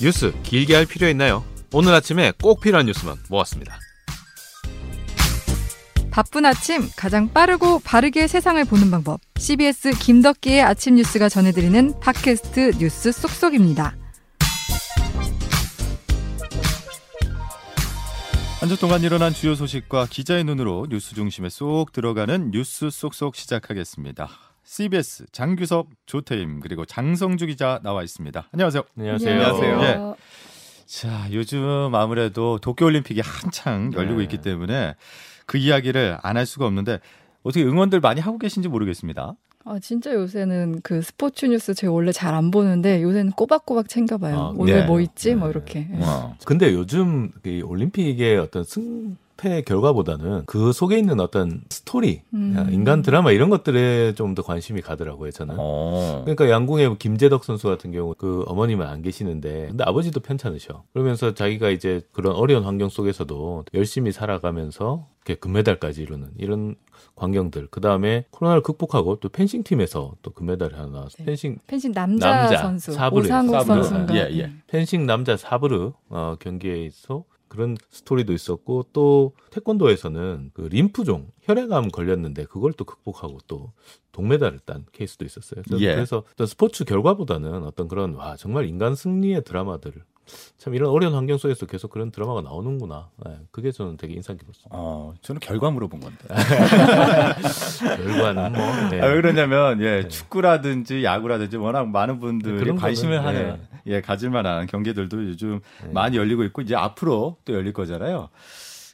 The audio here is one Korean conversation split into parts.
뉴스 길게 할 필요 있나요? 오늘 아침에 꼭 필요한 뉴스만 모았습니다. 바쁜 아침 가장 빠르고 바르게 세상을 보는 방법. CBS 김덕기의 아침 뉴스가 전해드리는 팟캐스트 뉴스 쏙쏙입니다. 한 주 동안 일어난 주요 소식과 기자의 눈으로 뉴스 중심에 쏙 들어가는 뉴스 쏙쏙 시작하겠습니다. CBS 장규섭, 조태임 그리고 장성주 기자 나와 있습니다. 안녕하세요. 안녕하세요. 안녕하세요. 예. 자, 요즘 아무래도 도쿄올림픽이 한창 열리고 네. 있기 때문에 그 이야기를 안 할 수가 없는데 어떻게 응원들 많이 하고 계신지 모르겠습니다. 아, 진짜 요새는 그 스포츠 뉴스 제가 원래 잘 안 보는데 요새는 꼬박꼬박 챙겨봐요. 아, 오늘 네. 뭐 있지? 뭐 네. 이렇게. 와. 근데 요즘 이 올림픽의 어떤 승 패 결과보다는 그 속에 있는 어떤 스토리, 음. 인간 드라마 이런 것들에 좀 더 관심이 가더라고요, 저는. 어. 그러니까 양궁의 김재덕 선수 같은 경우 그 어머님은 안 계시는데 근데 아버지도 편찮으셔. 그러면서 자기가 이제 그런 어려운 환경 속에서도 열심히 살아가면서 이렇게 금메달까지 이루는 이런 광경들. 그 다음에 코로나를 극복하고 또 펜싱 팀에서 또 금메달을 하나 나왔어. 네. 펜싱 펜싱 남자, 남자, 선수 사브르, 오상욱 사브르. 선수인가? 예, 예. 펜싱 남자 사브르 어, 경기에서 그런 스토리도 있었고 또 태권도에서는 그 림프종 혈액암 걸렸는데 그걸 또 극복하고 또 동메달을 딴 케이스도 있었어요. 그래서, 예. 그래서 어떤 스포츠 결과보다는 어떤 그런 와 정말 인간 승리의 드라마들 참 이런 어려운 환경 속에서 계속 그런 드라마가 나오는구나. 네, 그게 저는 되게 인상 깊었어요. 어, 저는 결과 물어본 건데. 결과는 뭐 네. 아, 왜 그러냐면 예, 네. 축구라든지 야구라든지 워낙 많은 분들이 그런 관심을 하는 네. 예, 가질 만한 경기들도 요즘 네. 많이 열리고 있고 이제 앞으로 또 열릴 거잖아요.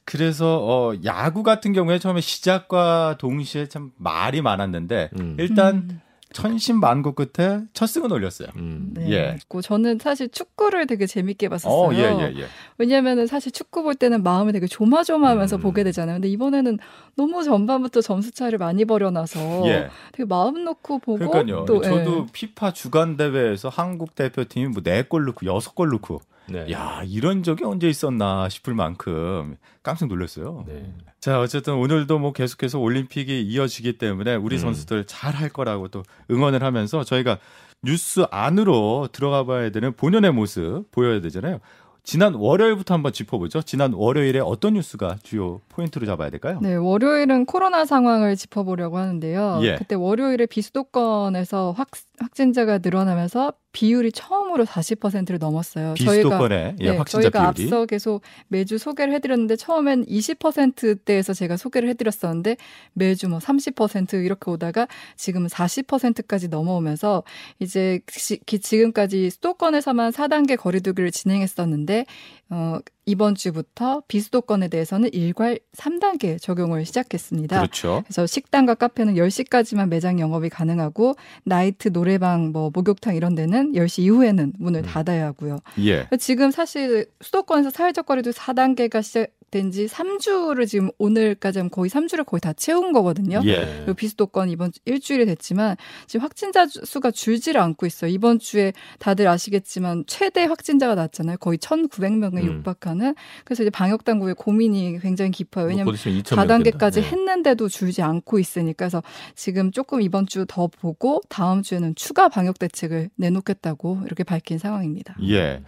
그래서 어 야구 같은 경우에 처음에 시작과 동시에 참 말이 많았는데 음. 일단 음. 천신만고 끝에 첫 승은 올렸어요. 음. 네. 예. 고 저는 사실 축구를 되게 재밌게 봤었어요. 어, 예, 예, 예. 왜냐면은 사실 축구 볼 때는 마음이 되게 조마조마하면서 음. 보게 되잖아요. 근데 이번에는 너무 전반부터 점수 차를 많이 벌여놔서 예. 되게 마음 놓고 보고 그러니까요. 또 저도 예. 피파 주간 대회에서 한국 대표팀이 뭐네골 넣고 여섯 골 넣고 네. 야, 이런 적이 언제 있었나 싶을 만큼 깜짝 놀랐어요. 네. 자, 어쨌든 오늘도 뭐 계속해서 올림픽이 이어지기 때문에 우리 음. 선수들 잘할 거라고 또 응원을 하면서 저희가 뉴스 안으로 들어가 봐야 되는 본연의 모습 보여야 되잖아요. 지난 월요일부터 한번 짚어보죠. 지난 월요일에 어떤 뉴스가 주요 포인트로 잡아야 될까요? 네, 월요일은 코로나 상황을 짚어보려고 하는데요. 예. 그때 월요일에 비수도권에서 확, 확진자가 늘어나면서 비율이 처음으로 40%를 넘었어요. 비수도권의 예, 네, 저희가 비율이 앞서 계속 매주 소개를 해드렸는데 처음엔 20%대에서 제가 소개를 해드렸었는데 매주 뭐 30% 이렇게 오다가 지금은 40%까지 넘어오면서 이제 지금까지 수도권에서만 4단계 거리두기를 진행했었는데 어, 이번 주부터 비수도권에 대해서는 일괄 3단계 적용을 시작했습니다. 그렇죠. 그래서 식당과 카페는 10시까지만 매장 영업이 가능하고 나이트 노 래방 뭐 목욕탕 이런 데는 10시 이후에는 문을 음. 닫아야 하고요. 예. 지금 사실 수도권에서 사회적 거리도 4단계가 시작 된지 3주를 지금 오늘까지 하면 거의 3주를 거의 다 채운 거거든요. 예. 그리고 비수도권 이번 주 일주일이 됐지만 지금 확진자 주- 수가 줄지를 않고 있어요. 이번 주에 다들 아시겠지만 최대 확진자가 났잖아요. 거의 1,900명에 음. 육박하는. 그래서 이제 방역 당국의 고민이 굉장히 깊어요. 왜냐하면 곧 있으면 2,000명 4단계까지 된다. 네. 했는데도 줄지 않고 있으니까 그래서 지금 조금 이번 주 더 보고 다음 주에는 추가 방역 대책을 내놓겠다고 이렇게 밝힌 상황입니다. 예.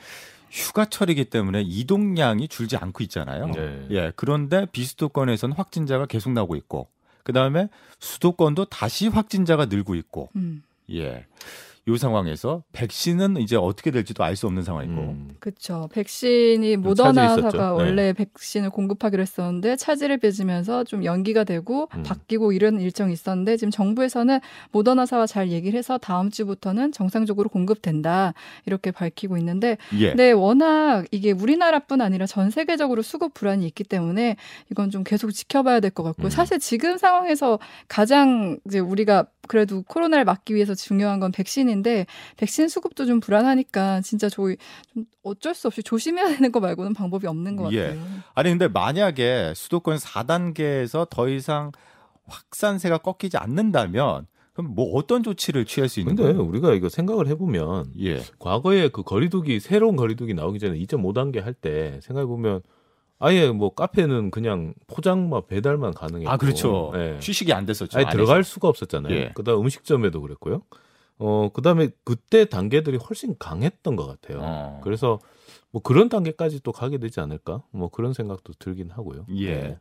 휴가철이기 때문에 이동량이 줄지 않고 있잖아요. 네. 예. 그런데 비수도권에서는 확진자가 계속 나오고 있고, 그 다음에 수도권도 다시 확진자가 늘고 있고, 음. 예. 이 상황에서 백신은 이제 어떻게 될지도 알 수 없는 상황이고, 음. 그렇죠. 백신이 모더나사가. 네. 원래 백신을 공급하기로 했었는데 차질을 빚으면서 좀 연기가 되고 음. 바뀌고 이런 일정이 있었는데 지금 정부에서는 모더나사와 잘 얘기를 해서 다음 주부터는 정상적으로 공급된다 이렇게 밝히고 있는데 예. 근데 워낙 이게 우리나라뿐 아니라 전 세계적으로 수급 불안이 있기 때문에 이건 좀 계속 지켜봐야 될 것 같고요. 음. 사실 지금 상황에서 가장 이제 우리가 그래도 코로나를 막기 위해서 중요한 건 백신인 데 백신 수급도 좀 불안하니까 진짜 저희 좀 어쩔 수 없이 조심해야 되는 거 말고는 방법이 없는 것 예. 같아요. 아니 근데 만약에 수도권 4단계에서 더 이상 확산세가 꺾이지 않는다면 그럼 뭐 어떤 조치를 취할 수 있는 근데 거예요? 우리가 이거 생각을 해보면 예. 과거에 그 거리두기 새로운 거리두기 나오기 전에 2.5단계 할 때 생각해 보면 아예 뭐 카페는 그냥 포장만 배달만 가능했고 아 그렇죠. 예. 휴식이 안 됐었죠. 아예. 들어갈 수가 없었잖아요. 예. 그다음 음식점에도 그랬고요. 어 그 다음에 그때 단계들이 훨씬 강했던 것 같아요. 어. 그래서 뭐 그런 단계까지 또 가게 되지 않을까? 뭐 그런 생각도 들긴 하고요. 예. 네.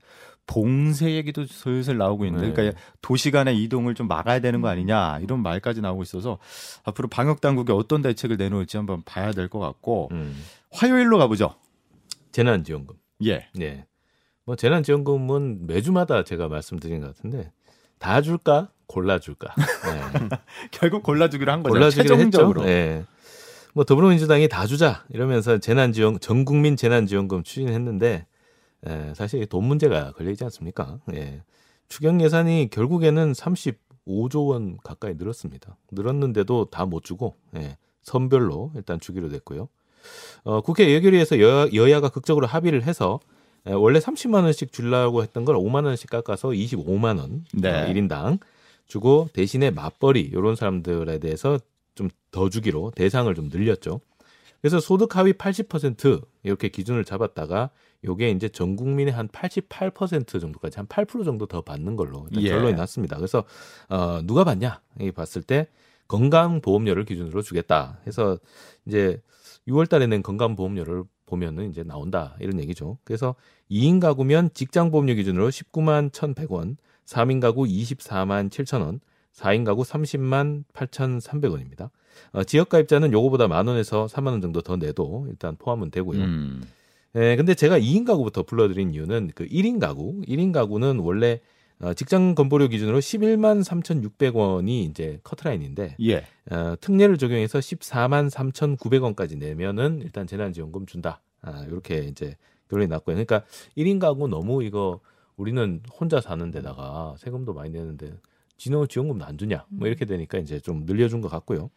봉쇄 얘기도 슬슬 나오고 있는데, 네. 그러니까 도시 간의 이동을 좀 막아야 되는 거 아니냐 이런 말까지 나오고 있어서 앞으로 방역 당국이 어떤 대책을 내놓을지 한번 봐야 될 것 같고 음. 화요일로 가보죠. 재난지원금. 예. 네. 뭐 재난지원금은 매주마다 제가 말씀드린 것 같은데 다 줄까? 골라줄까? 네. 결국 골라주기로 한 거죠. 골라주기로 최종적으로. 했죠. 네. 뭐 더불어민주당이 다 주자 이러면서 재난지원 전국민 재난지원금 추진했는데 에, 사실 돈 문제가 걸려 있지 않습니까? 예. 추경 예산이 결국에는 35조 원 가까이 늘었습니다. 늘었는데도 다 못 주고 예. 선별로 일단 주기로 됐고요. 어, 국회 예결위에서 여, 여야가 극적으로 합의를 해서 에, 원래 30만 원씩 주려고 했던 걸 5만 원씩 깎아서 25만 원 네. 어, 1인당 주고 대신에 맞벌이 이런 사람들에 대해서 좀 더 주기로 대상을 좀 늘렸죠. 그래서 소득 하위 80% 이렇게 기준을 잡았다가 요게 이제 전 국민의 한 88% 정도까지 한 8% 정도 더 받는 걸로 예. 결론이 났습니다. 그래서 어 누가 받냐? 이 봤을 때 건강보험료를 기준으로 주겠다. 해서 이제 6월 달에 낸 건강보험료를 보면은 이제 나온다. 이런 얘기죠. 그래서 2인 가구면 직장보험료 기준으로 19만 1,100원, 3인 가구 24만 7천 원, 4인 가구 30만 8,300원입니다. 어, 지역 가입자는 요거보다 만 원에서 3만 원 정도 더 내도 일단 포함은 되고요. 음. 예, 근데 제가 2인 가구부터 불러드린 이유는 그 1인 가구, 1인 가구는 원래 어, 직장 건보료 기준으로 11만 3,600원이 이제 커트라인인데 예. 어, 특례를 적용해서 14만 3,900원까지 내면은 일단 재난지원금 준다. 아, 이렇게 이제 결론이 났고요. 그러니까 1인 가구 너무 이거 우리는 혼자 사는 데다가 세금도 많이 내는데 진호 지원금도 안 주냐? 뭐 이렇게 되니까 이제 좀 늘려준 것 같고요.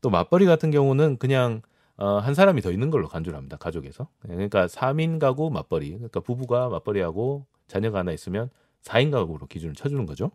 또 맞벌이 같은 경우는 그냥 어, 한 사람이 더 있는 걸로 간주를 합니다. 가족에서. 그러니까 3인 가구 맞벌이. 그러니까 부부가 맞벌이하고 자녀가 하나 있으면 4인 가구로 기준을 쳐주는 거죠.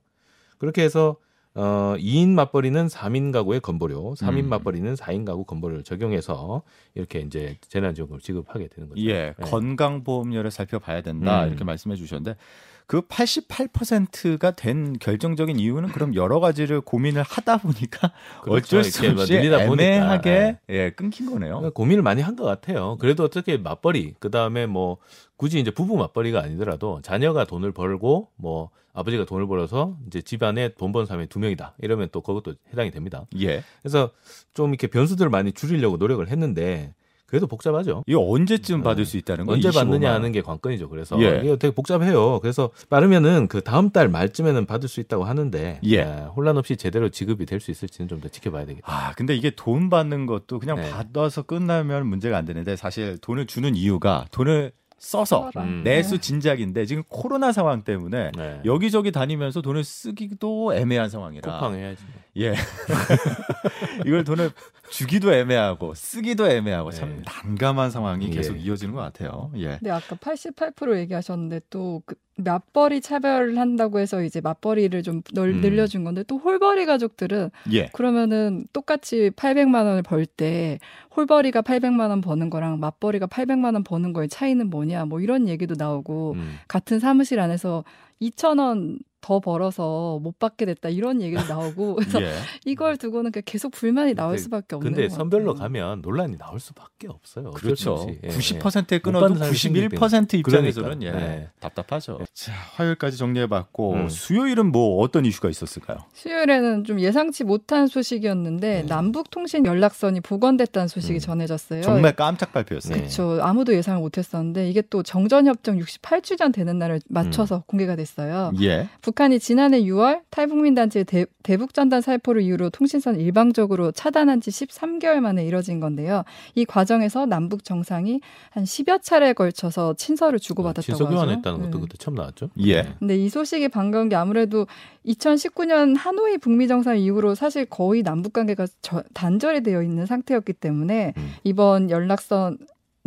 그렇게 해서 어, 2인 맞벌이는 3인 가구의 건보료, 3인 음. 맞벌이는 4인 가구 건보료를 적용해서 이렇게 이제 재난지원금을 지급하게 되는 거죠. 예. 네. 건강보험료를 살펴봐야 된다. 음. 이렇게 말씀해 주셨는데 그 88%가 된 결정적인 이유는 그럼 여러 가지를 고민을 하다 보니까 그렇죠. 어쩔 수뭐 없이 늘리다 보니까. 애매하게 네. 예, 끊긴 거네요. 그러니까 고민을 많이 한 것 같아요. 그래도 어떻게 맞벌이, 그 다음에 뭐 굳이 이제 부부 맞벌이가 아니더라도 자녀가 돈을 벌고 뭐 아버지가 돈을 벌어서 이제 집안에 돈 버는 사람이 두 명이다. 이러면 또 그것도 해당이 됩니다. 예. 그래서 좀 이렇게 변수들을 많이 줄이려고 노력을 했는데 그래도 복잡하죠. 이거 언제쯤 네. 받을 수 있다는 거예요? 언제 25만 받느냐 원. 하는 게 관건이죠. 그래서 예. 이게 되게 복잡해요. 그래서 빠르면은 그 다음 달 말쯤에는 받을 수 있다고 하는데 예. 예, 혼란 없이 제대로 지급이 될 수 있을지는 좀 더 지켜봐야 되겠다. 아, 근데 이게 돈 받는 것도 그냥 네. 받아서 끝나면 문제가 안 되는데 사실 돈을 주는 이유가 돈을 써서. 음. 내수 진작인데 지금 코로나 상황 때문에 네. 여기저기 다니면서 돈을 쓰기도 애매한 상황이라 쿠팡 해야지. 뭐. 예. 이걸 돈을 주기도 애매하고 쓰기도 애매하고 네. 참 난감한 상황이 예. 계속 이어지는 것 같아요. 예. 근데 아까 88% 얘기하셨는데 또 그 맞벌이 차별을 한다고 해서 이제 맞벌이를 좀 널, 음. 늘려준 건데 또 홀벌이 가족들은 예. 그러면은 똑같이 800만 원을 벌 때 홀벌이가 800만 원 버는 거랑 맞벌이가 800만 원 버는 거의 차이는 뭐냐 뭐 이런 얘기도 나오고 음. 같은 사무실 안에서 2천 원더 벌어서 못 받게 됐다 이런 얘기도 나오고 그래서 예. 이걸 두고는 그냥 계속 불만이 나올 근데- 수밖에 없는 근데 것 선별로 같아요. 가면 논란이 나올 수밖에 없어요. 그렇죠. 없이. 예, 90%에 못 끊어도 받는 사람이 생길 91% 입장에서는 그러니까. 예. 네. 답답하죠. 자, 화요일까지 정리해봤고 음. 수요일은 뭐 어떤 이슈가 있었을까요? 수요일에는 좀 예상치 못한 소식이었는데 네. 남북 통신 연락선이 복원됐다는 소식이 음. 전해졌어요. 정말 깜짝 발표였어요. 네. 그렇죠. 아무도 예상을 못했었는데 이게 또 정전협정 68주년 되는 날을 맞춰서 공개가 됐어요. 예. 북한이 지난해 6월 탈북민 단체 대, 대북전단 살포를 이유로 통신선 일방적으로 차단한 지 13개월 만에 이뤄진 건데요. 이 과정에서 남북 정상이 한 10여 차례에 걸쳐서 친서를 주고받았다고 친서 하죠. 교환했다는 것도 네. 그때 처음 나왔죠. 예. 네. 근데 이 소식이 반가운 게 아무래도 2019년 하노이 북미 정상 이후로 사실 거의 남북 관계가 저- 단절이 되어 있는 상태였기 때문에 음. 이번 연락선이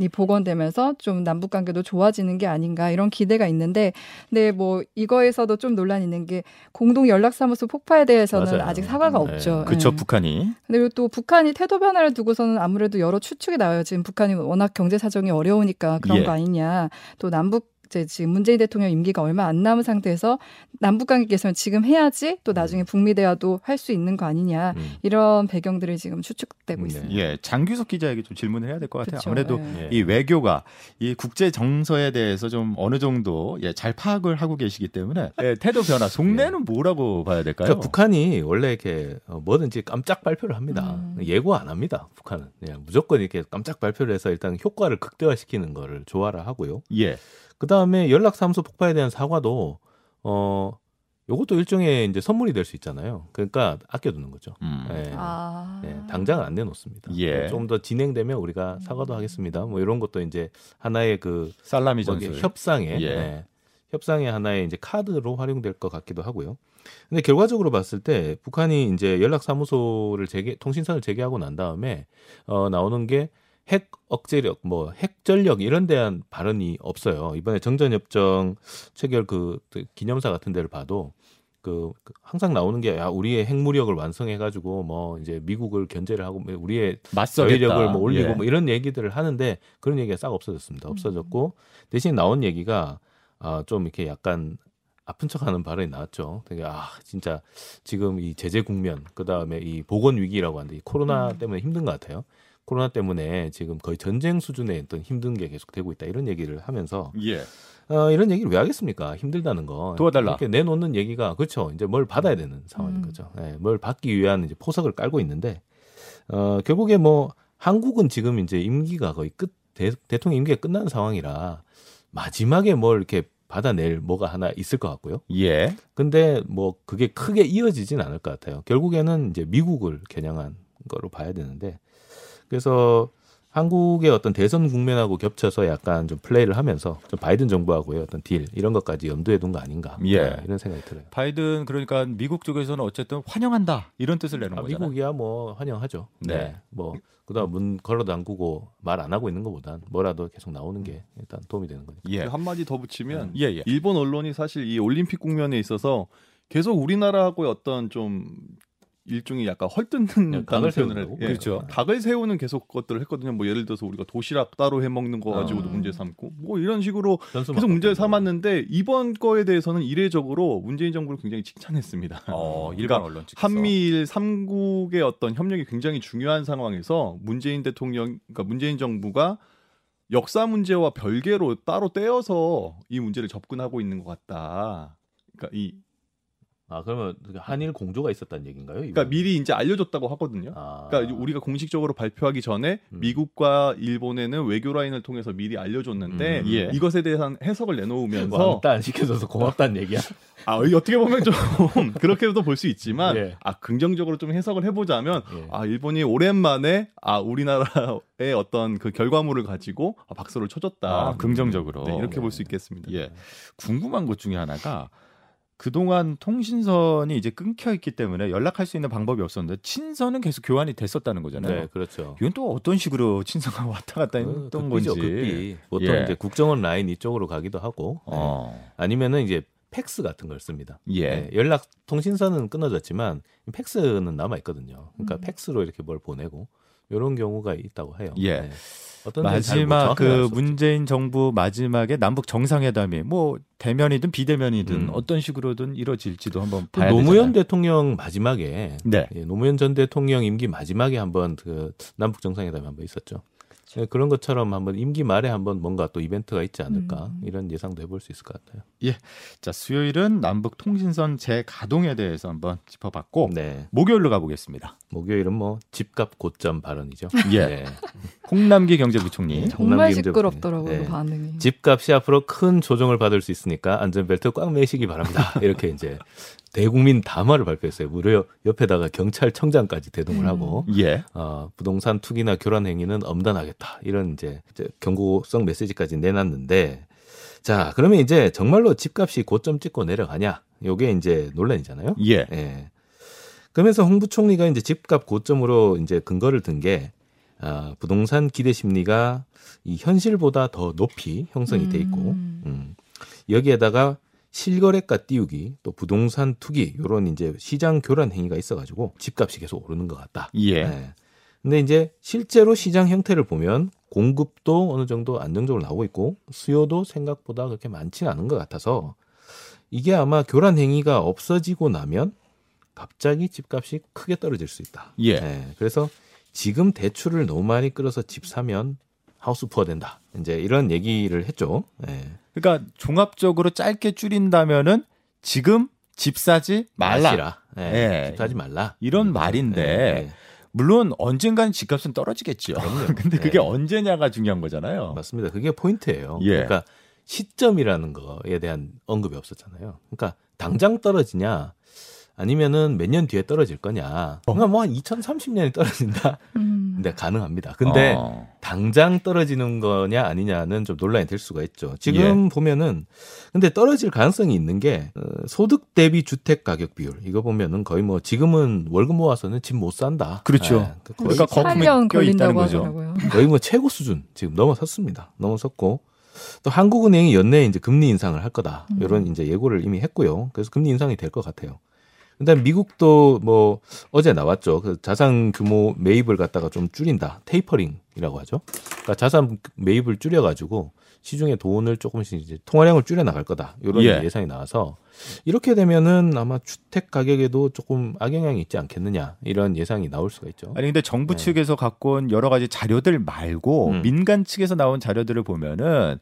복원되면서 좀 남북 관계도 좋아지는 게 아닌가 이런 기대가 있는데 근데 뭐 이거에서도 좀 논란이 있는 게 공동 연락사무소 폭파에 대해서는 맞아요. 아직 사과가 네. 없죠. 그쵸 예. 북한이. 그리고 또 북한이 태도 변화를 두고서는 아무래도 여러 추측이 나와요. 지금 북한이 워낙 경제 사정이 어려우니까 그런 예. 거 아니냐. 또 남북 이제 지금 문재인 대통령 임기가 얼마 안 남은 상태에서 남북 관계 개선 지금 해야지 또 나중에 북미 대화도 할 수 있는 거 아니냐 음. 이런 배경들이 지금 추측되고 네. 있습니다. 예, 장규석 기자에게 좀 질문을 해야 될 것 같아요. 그쵸, 아무래도 예. 예. 이 외교가 이 국제 정서에 대해서 좀 어느 정도 예, 잘 파악을 하고 계시기 때문에 예, 태도 변화, 속내는 뭐라고 봐야 될까요? 그러니까 북한이 원래 이렇게 어, 뭐든지 깜짝 발표를 합니다. 음. 예고 안 합니다. 북한은 그냥 무조건 이렇게 깜짝 발표를 해서 일단 효과를 극대화시키는 거를 좋아라 하고요. 예, 그 다음에 연락사무소 폭파에 대한 사과도 어 요것도 일종의 이제 선물이 될 수 있잖아요. 그러니까 아껴두는 거죠. 음. 예. 아. 예, 당장은 안 내놓습니다. 예. 좀더 진행되면 우리가 사과도 하겠습니다. 뭐 이런 것도 이제 하나의 그 살라미 전술. 협상의 예. 예, 협상의 하나의 이제 카드로 활용될 것 같기도 하고요. 근데 결과적으로 봤을 때 북한이 이제 연락 사무소를 재개 통신선을 재개하고 난 다음에 어 나오는 게 핵 억제력, 뭐 핵전력 이런 대한 발언이 없어요. 이번에 정전협정 체결 그 기념사 같은 데를 봐도 그, 그 항상 나오는 게 야, 우리의 핵무력을 완성해 가지고 뭐 이제 미국을 견제를 하고 뭐 우리의. 저희력을 뭐 올리고 예. 뭐 이런 얘기들을 하는데 그런 얘기가 싹 없어졌습니다. 없어졌고 대신 나온 얘기가 아, 좀 이렇게 약간 아픈 척하는 발언이 나왔죠. 되게 아 진짜 지금 이 제재 국면 그 다음에 이 보건 위기라고 하는데 이 코로나 때문에 힘든 것 같아요. 코로나 때문에 지금 거의 전쟁 수준의 어떤 힘든 게 계속 되고 있다 이런 얘기를 하면서 예. 어, 이런 얘기를 왜 하겠습니까? 힘들다는 거. 도와달라. 이렇게 내놓는 얘기가 그렇죠. 이제 뭘 받아야 되는 상황인 음. 거죠. 예, 뭘 받기 위한 이제 포석을 깔고 있는데 어, 결국에 뭐 한국은 지금 이제 임기가 거의 끝 대, 대통령 임기가 끝난 상황이라 마지막에 뭘 이렇게 받아낼 뭐가 하나 있을 것 같고요. 예. 근데 뭐 그게 크게 이어지진 않을 것 같아요. 결국에는 이제 미국을 겨냥한 거로 봐야 되는데 그래서 한국의 어떤 대선 국면하고 겹쳐서 약간 좀 플레이를 하면서 좀 바이든 정부하고의 어떤 딜 이런 것까지 염두에 둔 거 아닌가 예. 네, 이런 생각이 들어요. 바이든 그러니까 미국 쪽에서는 어쨌든 환영한다 이런 뜻을 내는 아, 거잖아요. 미국이야 뭐 환영하죠. 네. 네. 뭐 그다음 문 걸어 담그고 말 안 하고 있는 것보단 뭐라도 계속 나오는 게 일단 도움이 되는 거니까. 예. 한 마디 더 붙이면 예, 예. 일본 언론이 사실 이 올림픽 국면에 있어서 계속 우리나라하고의 어떤 좀 일종의 약간 헐뜯는 각을 표현을 세운다고? 예, 그렇죠. 닭을 세우는 계속 것들을 했거든요. 뭐 예를 들어서 우리가 도시락 따로 해 먹는 거 가지고도 아. 문제 삼고 뭐 이런 식으로 계속 거. 삼았는데 이번 거에 대해서는 이례적으로 문재인 정부를 굉장히 칭찬했습니다. 어, 일반 그러니까 언론 측에서. 한미일 삼국의 어떤 협력이 굉장히 중요한 상황에서 문재인 대통령, 그러니까 문재인 정부가 역사 문제와 별개로 따로 떼어서 이 문제를 접근하고 있는 것 같다. 그러니까 이, 아 그러면 그 한일 공조가 있었다는 얘기인가요? 그러니까 이건? 미리 이제 알려줬다고 하거든요. 아. 그러니까 우리가 공식적으로 발표하기 전에 음. 미국과 일본에는 외교 라인을 통해서 미리 알려줬는데 음, 예. 이것에 대한 해석을 내놓으면서 왕따 안 시켜줘서 고맙다는 얘기야. 아이 어떻게 보면 좀 그렇게도 볼 수 있지만 예. 아 긍정적으로 좀 해석을 해보자면 예. 아 일본이 오랜만에 아 우리나라의 어떤 그 결과물을 가지고 아, 박수를 쳐줬다. 아, 긍정적으로. 네, 이렇게 네. 볼수 있겠습니다. 예. 궁금한 것 중에 하나가 그동안 통신선이 이제 끊겨 있기 때문에 연락할 수 있는 방법이 없었는데 친선은 계속 교환이 됐었다는 거잖아요. 네, 그렇죠. 이건 또 어떤 식으로 친선가 왔다 갔다 그, 했던 극비죠, 건지. 극비. 보통 예. 이제 국정원 라인 이쪽으로 가기도 하고, 네. 어. 아니면은 이제 팩스 같은 걸 씁니다. 예. 네, 연락 통신선은 끊어졌지만 팩스는 남아 있거든요. 그러니까 음. 팩스로 이렇게 뭘 보내고 이런 경우가 있다고 해요. 예. 네. 어떤 마지막 그. 문재인 정부 마지막에 남북 정상회담이 뭐 대면이든 비대면이든 음. 어떤 식으로든 이루어질지도 한번 그 봐야 노무현 되잖아요. 대통령 마지막에 네. 예, 노무현 전 대통령 임기 마지막에 한번 그 남북 정상회담이 한번 있었죠. 예, 그런 것처럼 한번 임기 말에 한번 뭔가 또 이벤트가 있지 않을까 음. 이런 예상도 해볼 수 있을 것 같아요. 자, 수요일은 남북 통신선 재가동에 대해서 한번 짚어봤고 네, 목요일로 가보겠습니다. 목요일은 뭐 집값 고점 발언이죠. 예. 네. 홍남기 경제부총리. 정말 경제부총리. 시끄럽더라고요 네. 반응이. 집값이 앞으로 큰 조정을 받을 수 있으니까 안전벨트 꽉 매시기 바랍니다. 이렇게 이제 대국민 담화를 발표했어요. 무려 옆에다가 경찰청장까지 대동을 음. 하고 예. 어, 부동산 투기나 교란 행위는 엄단하겠다. 이런 이제, 이제 경고성 메시지까지 내놨는데 자, 그러면 이제 정말로 집값이 고점 찍고 내려가냐? 요게 이제 논란이잖아요. 예. 예. 그러면서 홍 부총리가 이제 집값 고점으로 이제 근거를 든 게 아, 부동산 기대 심리가 이 현실보다 더 높이 형성이 돼 있고 음. 음. 여기에다가 실거래가 띄우기 또 부동산 투기 요런 이제 시장 교란 행위가 있어가지고 집값이 계속 오르는 것 같다. 예. 네. 근데 이제 실제로 시장 형태를 보면 공급도 어느 정도 안정적으로 나오고 있고 수요도 생각보다 그렇게 많지는 않은 것 같아서 이게 아마 교란 행위가 없어지고 나면 갑자기 집값이 크게 떨어질 수 있다. 예. 네, 그래서 지금 대출을 너무 많이 끌어서 집 사면 하우스 푸어 된다. 이제 이런 얘기를 했죠. 네. 그러니까 종합적으로 짧게 줄인다면은 지금 집 사지 말라. 네, 예. 집 사지 말라. 이런 말인데 네, 물론 언젠가는 집값은 떨어지겠죠. 그럼요. 근데 그게 네. 언제냐가 중요한 거잖아요. 맞습니다. 그게 포인트예요. 예. 그러니까 시점이라는 거에 대한 언급이 없었잖아요. 그러니까 당장 떨어지냐 아니면은 몇 년 뒤에 떨어질 거냐. 그러니까 뭐 한 2030년에 떨어진다. 음. 근데 가능합니다. 근데 어. 당장 떨어지는 거냐 아니냐는 좀 논란이 될 수가 있죠. 지금 보면은 근데 떨어질 가능성이 있는 게 어, 소득 대비 주택 가격 비율 이거 보면은 거의 뭐 지금은 월급 모아서는 집 못 산다. 그렇죠. 예, 그 거의, 그러니까 거품이 8년 껴 있다는 거죠. 하더라고요. 거의 뭐 최고 수준 지금 넘어섰습니다. 넘어섰고 또 한국은행이 연내에 이제 금리 인상을 할 거다 음. 이런 이제 예고를 이미 했고요. 그래서 금리 인상이 될 것 같아요. 그다음 미국도 뭐 어제 나왔죠. 그 자산 규모 매입을 갖다가 좀 줄인다. 테이퍼링이라고 하죠. 그러니까 자산 매입을 줄여가지고 시중에 돈을 조금씩 이제 통화량을 줄여 나갈 거다. 이런 예. 예상이 나와서 이렇게 되면은 아마 주택 가격에도 조금 악영향이 있지 않겠느냐 이런 예상이 나올 수가 있죠. 아니 근데 정부 네. 측에서 갖고 온 여러 가지 자료들 말고 음. 민간 측에서 나온 자료들을 보면은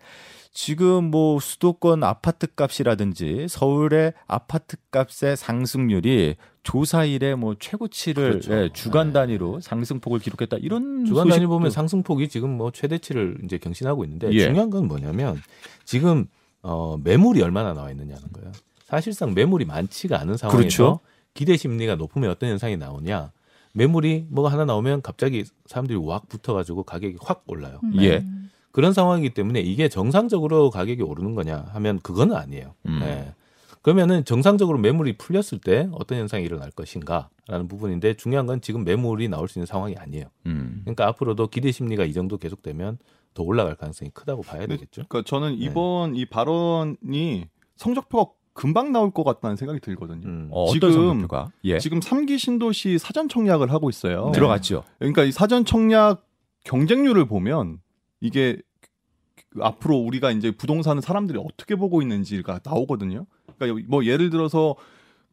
지금 뭐 수도권 아파트 값이라든지 서울의 아파트 값의 상승률이 조사 이래 뭐 최고치를 그렇죠. 예, 주간 네. 단위로 상승폭을 기록했다 이런 주간 단위 소식도- 보면 상승폭이 지금 뭐 최대치를 이제 경신하고 있는데 예. 중요한 건 뭐냐면 지금 어 매물이 얼마나 나와 있느냐는 거예요. 사실상 매물이 많지가 않은 상황에서 그렇죠. 기대 심리가 높으면 어떤 현상이 나오냐? 매물이 뭐가 하나 나오면 갑자기 사람들이 왁 붙어가지고 가격이 확 올라요. 음. 예. 그런 상황이기 때문에 이게 정상적으로 가격이 오르는 거냐 하면 그거는 아니에요. 음. 예. 그러면은 정상적으로 매물이 풀렸을 때 어떤 현상이 일어날 것인가라는 부분인데 중요한 건 지금 매물이 나올 수 있는 상황이 아니에요. 음. 그러니까 앞으로도 기대 심리가 이 정도 계속되면 더 올라갈 가능성이 크다고 봐야 네. 되겠죠. 그러니까 저는 네. 이번 이 발언이 성적표가 금방 나올 것 같다는 생각이 들거든요. 음. 어, 어떤 지금- 성적표가 예. 지금 3기 신도시 사전 청약을 하고 있어요. 네. 들어갔죠. 그러니까 이 사전 청약 경쟁률을 보면 이게 그 앞으로 우리가 이제 부동산을 사람들이 어떻게 보고 있는지가 나오거든요. 그러니까 뭐 예를 들어서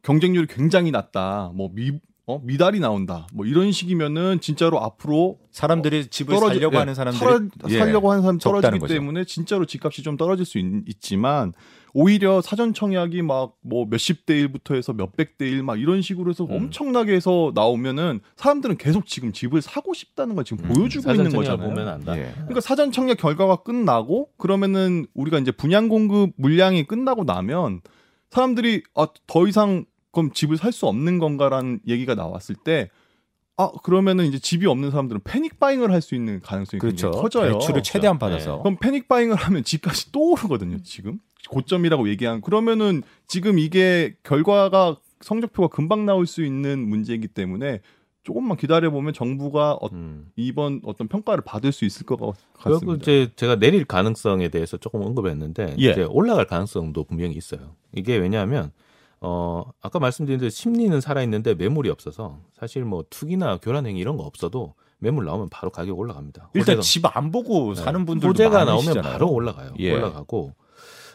경쟁률이 굉장히 낮다. 뭐 미, 어, 미달이 나온다. 뭐 이런 식이면은 진짜로 앞으로 사람들이 집을 떨어지- 살려고 예, 하는 사람들이 살아- 예. 살려고 하는 사람 떨어지기 거죠. 때문에 진짜로 집값이 좀 떨어질 수 있, 지만 오히려 사전 청약이 막 뭐 몇십 대 1부터 해서 몇백 대1막 이런 식으로 해서 음. 엄청나게 해서 나오면은 사람들은 계속 지금 집을 사고 싶다는 걸 지금 보여주고 사전 있는 거잖아요. 보면 안다. 예. 그러니까 사전 청약 결과가 끝나고 그러면은 우리가 이제 분양 공급 물량이 끝나고 나면 사람들이 아 더 이상 그럼 집을 살 수 없는 건가라는 얘기가 나왔을 때 아 그러면은 이제 집이 없는 사람들은 패닉 바잉을 할 수 있는 가능성이 그렇죠. 커져요. 대출을 최대한 받아서. 그럼 패닉 바잉을 하면 집값이 또 오르거든요. 지금 고점이라고 얘기한 그러면은 지금 이게 결과가 성적표가 금방 나올 수 있는 문제이기 때문에 조금만 기다려 보면 정부가 어, 음. 이번 어떤 평가를 받을 수 있을 것 같습니다. 이제 제가 내릴 가능성에 대해서 조금 언급을 했는데 예. 이제 올라갈 가능성도 분명히 있어요. 이게 왜냐하면 어 아까 말씀드린 대로 심리는 살아 있는데 매물이 없어서 사실 뭐 투기나 교란 행위 이런 거 없어도 매물 나오면 바로 가격 올라갑니다. 일단 집 안 보고 네. 사는 분들도 호재가 나오면 많으시잖아요. 바로 올라가요. 예. 올라가고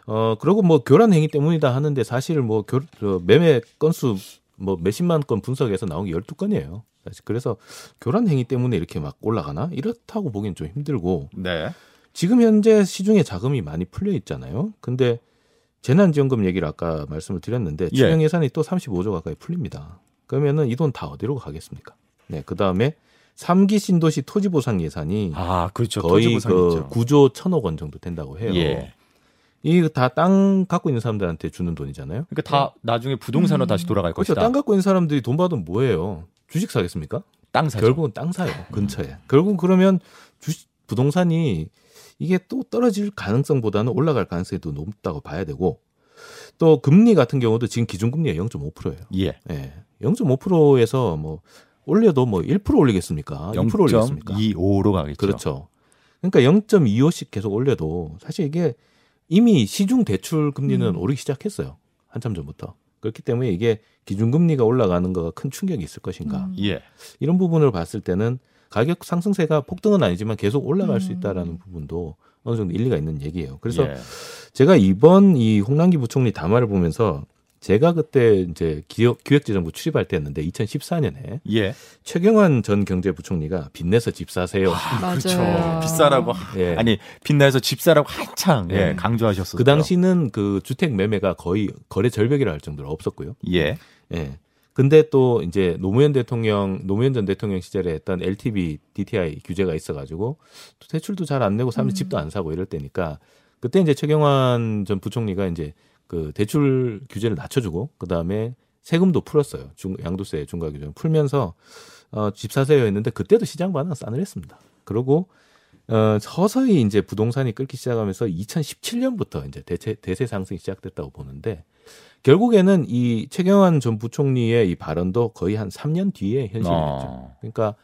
어 그리고 뭐 교란 행위 때문이다 하는데 사실 뭐 교, 저 매매 건수 뭐 몇십만 건 분석해서 나온 게 12건이에요. 사실 그래서 교란 행위 때문에 이렇게 막 올라가나? 이렇다고 보기엔 좀 힘들고 네. 지금 현재 시중에 자금이 많이 풀려 있잖아요. 근데 재난지원금 얘기를 아까 말씀을 드렸는데 예. 추경 예산이 또 35조 가까이 풀립니다. 그러면은 이 돈 다 어디로 가겠습니까? 네, 그 다음에 3기 신도시 토지 보상 예산이 아, 그렇죠. 거의 토지보상 그 있죠. 9조 1천억 원 정도 된다고 해요. 예. 이거 다 땅 갖고 있는 사람들한테 주는 돈이잖아요. 그러니까 다 나중에 부동산으로 음. 다시 돌아갈 그렇죠. 것이다. 땅 갖고 있는 사람들이 돈 받으면 뭐예요? 주식 사겠습니까? 땅 사죠. 결국은 땅 사요. 근처에. 결국 그러면 주식 부동산이 이게 또 떨어질 가능성보다는 올라갈 가능성이 더 높다고 봐야 되고 또 금리 같은 경우도 지금 기준금리가 0.5%예요. 예. 예. 0.5%에서 뭐 올려도 뭐 1% 올리겠습니까? 1% 올리겠습니까? 0.25로 가겠죠. 그렇죠. 그러니까 0.25씩 계속 올려도 사실 이게 이미 시중 대출 금리는 음. 오르기 시작했어요. 한참 전부터. 그렇기 때문에 이게 기준금리가 올라가는 거가 큰 충격이 있을 것인가. 음. 예. 이런 부분을 봤을 때는 가격 상승세가 폭등은 아니지만 계속 올라갈 수 음. 있다라는 부분도 어느 정도 일리가 있는 얘기예요. 그래서 예. 제가 이번 이 홍남기 부총리 담화를 보면서 제가 그때 이제 기업, 기획재정부 출입할 때였는데 2014년에 예. 최경환 전 경제부총리가 빚내서 집 사세요. 맞아요. 그렇죠. 비싸라고 예. 아니 빛나서 집 사라고 한창 예, 네. 강조하셨었죠. 그 당시는 그 주택 매매가 거의 거래 절벽이라 할 정도로 없었고요. 예. 예. 근데 또 이제 노무현 대통령, 노무현 전 대통령 시절에 했던 LTV, DTI 규제가 있어가지고 또 대출도 잘 안 내고 사람들이 음. 집도 안 사고 이럴 때니까 그때 이제 최경환 전 부총리가 이제 그 대출 규제를 낮춰주고 그 다음에 세금도 풀었어요. 중, 양도세 중과 규제를 풀면서 어, 집 사세요 했는데 그때도 시장 반응 싸늘했습니다. 그리고 어, 서서히 이제 부동산이 끓기 시작하면서 2017년부터 이제 대체, 대세 상승이 시작됐다고 보는데 결국에는 이 최경환 전 부총리의 이 발언도 거의 한 3년 뒤에 현실이 됐죠. 어. 그러니까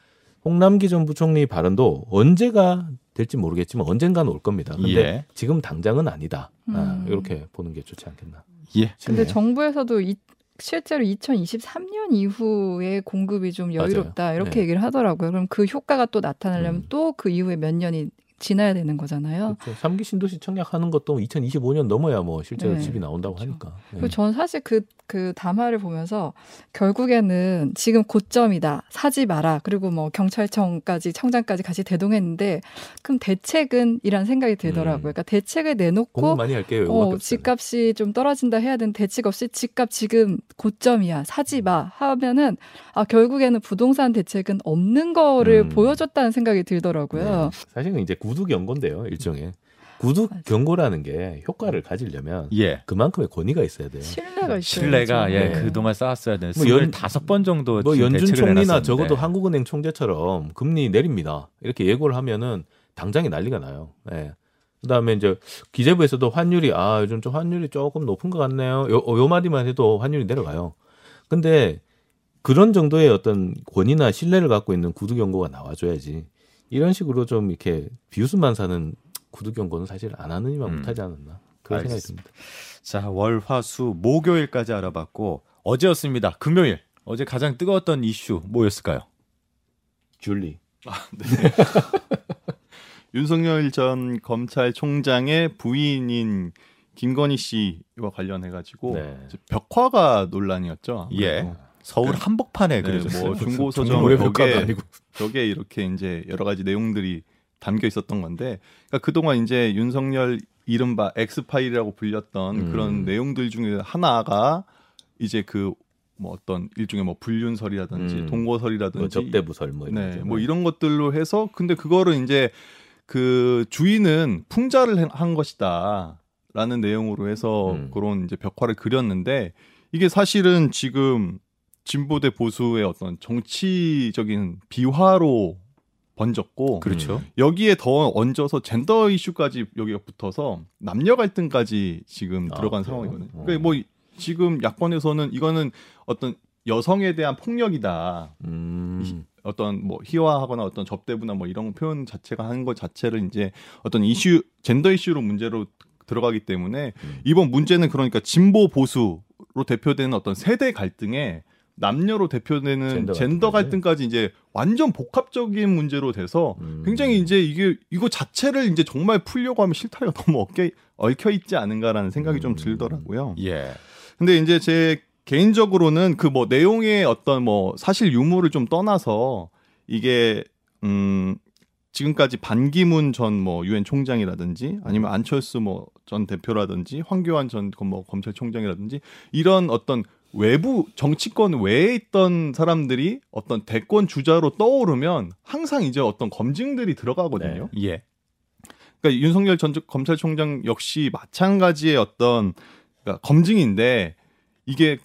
홍남기 전 부총리 발언도 언제가 될지 모르겠지만 언젠가는 올 겁니다. 근데 예. 지금 당장은 아니다. 아, 음. 이렇게 보는 게 좋지 않겠나. 예. 근데. 정부에서도 이, 실제로 2023년 이후에 공급이 좀 여유롭다 맞아요. 이렇게 네. 얘기를 하더라고요. 그럼 그 효과가 또 나타나려면 음. 또그 이후에 몇 년이 지나야 되는 거잖아요. 그렇죠. 3기 신도시 청약하는 것도 2025년 넘어야 뭐 실제로 네. 집이 나온다고 그렇죠. 하니까. 네. 저는 사실 그, 그 담화를 보면서 결국에는 지금 고점이다. 사지 마라. 그리고 뭐 경찰청까지, 청장까지 같이 대동했는데 그럼 대책은? 이란 생각이 들더라고요. 음. 그러니까 대책을 내놓고 많이 할게요. 어. 집값이 좀 떨어진다 해야 되는 대책 없이 집값 지금 고점이야. 사지 마. 하면은 아, 결국에는 부동산 대책은 없는 거를 음. 보여줬다는 생각이 들더라고요. 네. 사실은 이제 구두 경고인데요, 일종의. 구두 맞아. 경고라는 게 효과를 가지려면 예. 그만큼의 권위가 있어야 돼요. 신뢰가 있어요. 신뢰가 예, 네. 그동안 쌓았어야 되는 뭐 연- 25번 정도 뭐 연준 총리나 해놨었는데. 적어도 한국은행 총재처럼 금리 내립니다. 이렇게 예고를 하면은 당장에 난리가 나요. 예. 그다음에 이제 기재부에서도 환율이 아 요즘 좀 환율이 조금 높은 것 같네요. 요, 요 마디만 해도 환율이 내려가요. 근데 그런 정도의 어떤 권위나 신뢰를 갖고 있는 구두 경고가 나와줘야지. 이런 식으로 좀 이렇게 비웃음만 사는 구두 경고는 사실 안 하는 이만 음. 못하지 않았나 그런 생각이 알겠습니다. 듭니다. 자, 월, 화, 수, 목요일까지 알아봤고 어제였습니다. 금요일. 어제 가장 뜨거웠던 이슈 뭐였을까요? 줄리. 윤석열 전 검찰총장의 부인인 김건희 씨와 관련해 가지고 네. 벽화가 논란이었죠. 예. 그래서 서울 한복판에 네, 그려졌어요. 뭐 중고 서점 정부의 효과도 벽에 아니고. 벽에 이렇게 이제 여러 가지 내용들이 담겨 있었던 건데 그러니까 그동안 이제 윤석열 이른바 엑스파일이라고 불렸던 음. 그런 내용들 중에 하나가 이제 그 뭐 어떤 일종의 뭐 불륜설이라든지 음. 동거설이라든지 뭐 접대부설 뭐 이런 네. 뭐 이런 것들로 해서 근데 그거를 이제 그 주인은 풍자를 해- 한 것이다 라는 내용으로 해서 음. 그런 이제 벽화를 그렸는데 이게 사실은 지금 진보 대 보수의 어떤 정치적인 비화로 번졌고 그렇죠. 여기에 더 얹어서 젠더 이슈까지 여기가 붙어서 남녀 갈등까지 지금 아, 들어간 그래요? 상황이거든요. 어. 그러니까 뭐 지금 야권에서는 이거는 어떤 여성에 대한 폭력이다. 음. 어떤 뭐 희화하거나 어떤 접대부나 뭐 이런 표현 자체가 하는 것 자체를 이제 어떤 이슈 젠더 이슈로 문제로 들어가기 때문에 음. 이번 문제는 그러니까 진보 보수로 대표되는 어떤 세대 갈등에 남녀로 대표되는 젠더 갈등까지? 이제 완전 복합적인 문제로 돼서 음. 굉장히 이제 이게 이거 자체를 이제 정말 풀려고 하면 실타래가 너무 얽혀, 얽혀 있지 않은가라는 생각이 좀 음. 들더라고요. 예. 근데 이제 제 개인적으로는 그 뭐 내용의 어떤 뭐 사실 유무를 좀 떠나서 이게 음 지금까지 반기문 전 뭐 유엔 총장이라든지 아니면 안철수 뭐 전 대표라든지 황교안 전 뭐 검찰총장이라든지 이런 어떤 외부 정치권 외에 있던 사람들이 어떤 대권 주자로 떠오르면 항상 이제 어떤 검증들이 들어가거든요. 예. 그러니까 윤석열 전 검찰총장 역시 마찬가지의 어떤 그러니까 검증인데 이게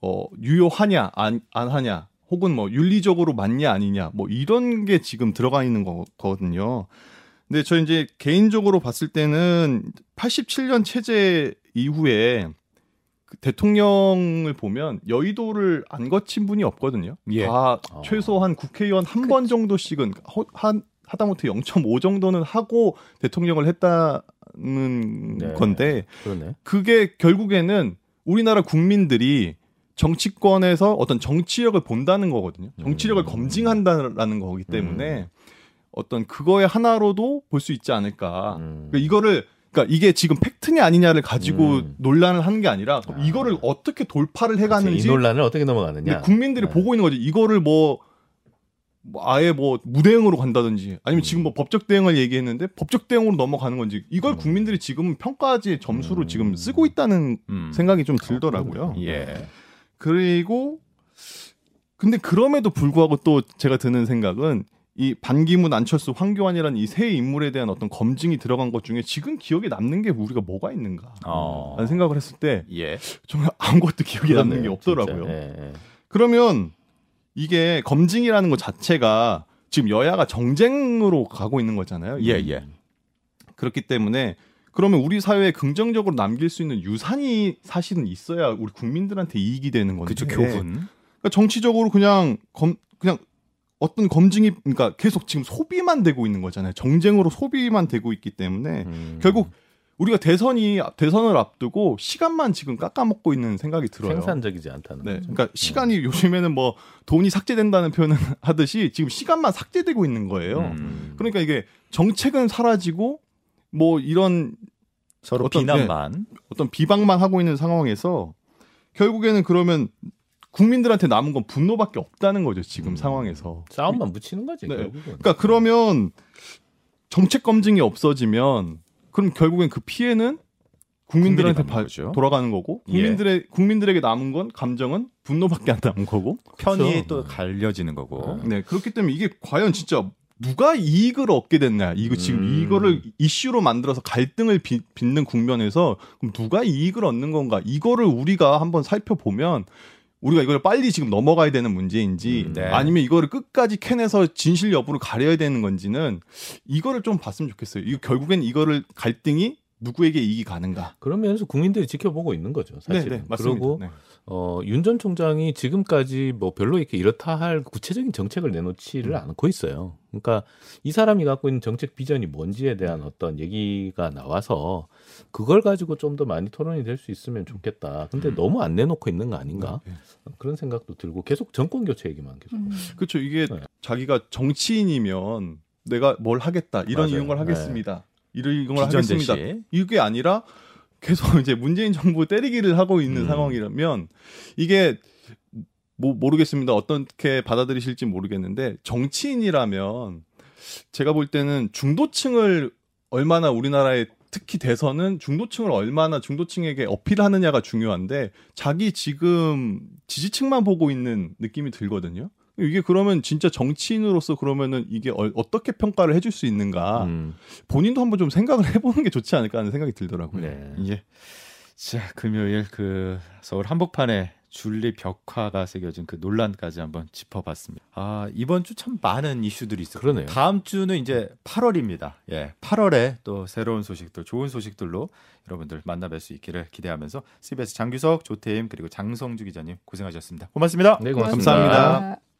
어 유효하냐 안, 안 하냐 혹은 뭐 윤리적으로 맞냐 아니냐 뭐 이런 게 지금 들어가 있는 거, 거거든요. 근데 저 이제 개인적으로 봤을 때는 87년 체제 이후에 그 대통령을 보면 여의도를 안 거친 분이 없거든요. 예. 다 어. 최소한 국회의원 한 번 정도씩은 허- 한 하다못해 0.5 정도는 하고 대통령을 했다는 네. 건데 그러네. 그게 결국에는 우리나라 국민들이 정치권에서 어떤 정치력을 본다는 거거든요. 정치력을 음. 검증한다는 거기 때문에 어떤 그거의 하나로도 볼 수 있지 않을까. 음. 그러니까 이거를 그러니까 이게 지금 팩트냐 아니냐를 가지고 음. 논란을 하는 게 아니라 아. 이거를 어떻게 돌파를 해가는지 이 논란을 어떻게 넘어가느냐. 국민들이 네. 보고 있는 거지. 이거를 뭐, 뭐 아예 뭐 무대응으로 간다든지 아니면 음. 지금 뭐 법적 대응을 얘기했는데 법적 대응으로 넘어가는 건지 이걸 음. 국민들이 지금 평가지의 점수로 음. 지금 쓰고 있다는 음. 생각이 좀 들더라고요. 예. 그리고 근데 그럼에도 불구하고 또 제가 드는 생각은 이 반기문, 안철수, 황교안이라는 이 세 인물에 대한 어떤 검증이 들어간 것 중에 지금 기억에 남는 게 우리가 뭐가 있는가? 어. 라는 생각을 했을 때 예. 정말 아무것도 기억이 남는 게 없더라고요. 예, 예. 그러면 이게 검증이라는 것 자체가 지금 여야가 정쟁으로 가고 있는 거잖아요. 예, 예. 그렇기 때문에 그러면 우리 사회에 긍정적으로 남길 수 있는 유산이 사실은 있어야 우리 국민들한테 이익이 되는 건데. 그쵸 교훈. 그러니까 정치적으로 그냥 검 그냥 어떤 검증이 그러니까 계속 지금 소비만 되고 있는 거잖아요. 정쟁으로 소비만 되고 있기 때문에 음. 결국 우리가 대선이 대선을 앞두고 시간만 지금 깎아먹고 있는 생각이 들어요. 생산적이지 않다는 네. 거죠. 그러니까 시간이 요즘에는 뭐 돈이 삭제된다는 표현을 하듯이 지금 시간만 삭제되고 있는 거예요. 음. 그러니까 이게 정책은 사라지고 뭐 이런 서로 어떤- 비난만. 어떤 비방만 하고 있는 상황에서 결국에는 그러면 국민들한테 남은 건 분노밖에 없다는 거죠 지금 음. 상황에서. 싸움만 붙이는 거지 네. 결국은. 그러니까 그러면 정책 검증이 없어지면 그럼 결국엔 그 피해는 국민들한테 바-. 돌아가는 거고 예. 국민들의 국민들에게 남은 건 감정은 분노밖에 안 남은 거고. 편이 그렇죠. 또 갈려지는 거고. 네. 네 그렇기 때문에 이게 과연 진짜 누가 이익을 얻게 됐냐 이거 지금 음. 이거를 이슈로 만들어서 갈등을 빚, 빚는 국면에서 그럼 누가 이익을 얻는 건가 이거를 우리가 한번 살펴보면 우리가 이걸 빨리 지금 넘어가야 되는 문제인지 음, 네. 아니면 이거를 끝까지 캐내서 진실 여부를 가려야 되는 건지는 이거를 좀 봤으면 좋겠어요. 이거 결국엔 이거를 갈등이 누구에게 이익이 가는가? 그러면서 국민들이 지켜보고 있는 거죠. 사실. 네, 네, 맞습니다. 그리고 네. 어, 윤 전 총장이 지금까지 뭐 별로 이렇게 이렇다 할 구체적인 정책을 내놓지를 음. 않고 있어요. 그러니까 이 사람이 갖고 있는 정책 비전이 뭔지에 대한 어떤 얘기가 나와서 그걸 가지고 좀 더 많이 토론이 될 수 있으면 좋겠다. 근데 음. 너무 안 내놓고 있는 거 아닌가? 네. 그런 생각도 들고 계속 정권 교체 얘기만 계속. 음. 그렇죠. 이게 네. 자기가 정치인이면 내가 뭘 하겠다 이런 맞아요. 이용을 하겠습니다. 비전 하겠습니다. 대시. 이게 아니라 계속 이제 문재인 정부 때리기를 하고 있는 음. 상황이라면 이게 뭐 모르겠습니다. 어떻게 받아들이실지 모르겠는데 정치인이라면 제가 볼 때는 중도층을 얼마나 우리나라에 특히 대선은 중도층을 얼마나 중도층에게 어필하느냐가 중요한데 자기 지금 지지층만 보고 있는 느낌이 들거든요. 이게 그러면 진짜 정치인으로서 그러면은 이게 어, 떻게 평가를 해줄 수 있는가 음. 본인도 한번 좀 생각을 해보는 게 좋지 않을까 하는 생각이 들더라고요. 네. 예. 자 금요일 그 서울 한복판에 줄리 벽화가 새겨진 그 논란까지 한번 짚어봤습니다. 아 이번 주 참 많은 이슈들이 있어요. 그러네요. 다음 주는 이제 8월입니다. 예, 8월에 또 새로운 소식들, 좋은 소식들로 여러분들 만나뵐 수 있기를 기대하면서 CBS 장규석, 조태임 그리고 장성주 기자님 고생하셨습니다. 고맙습니다. 네, 고맙습니다. 감사합니다. 감사합니다.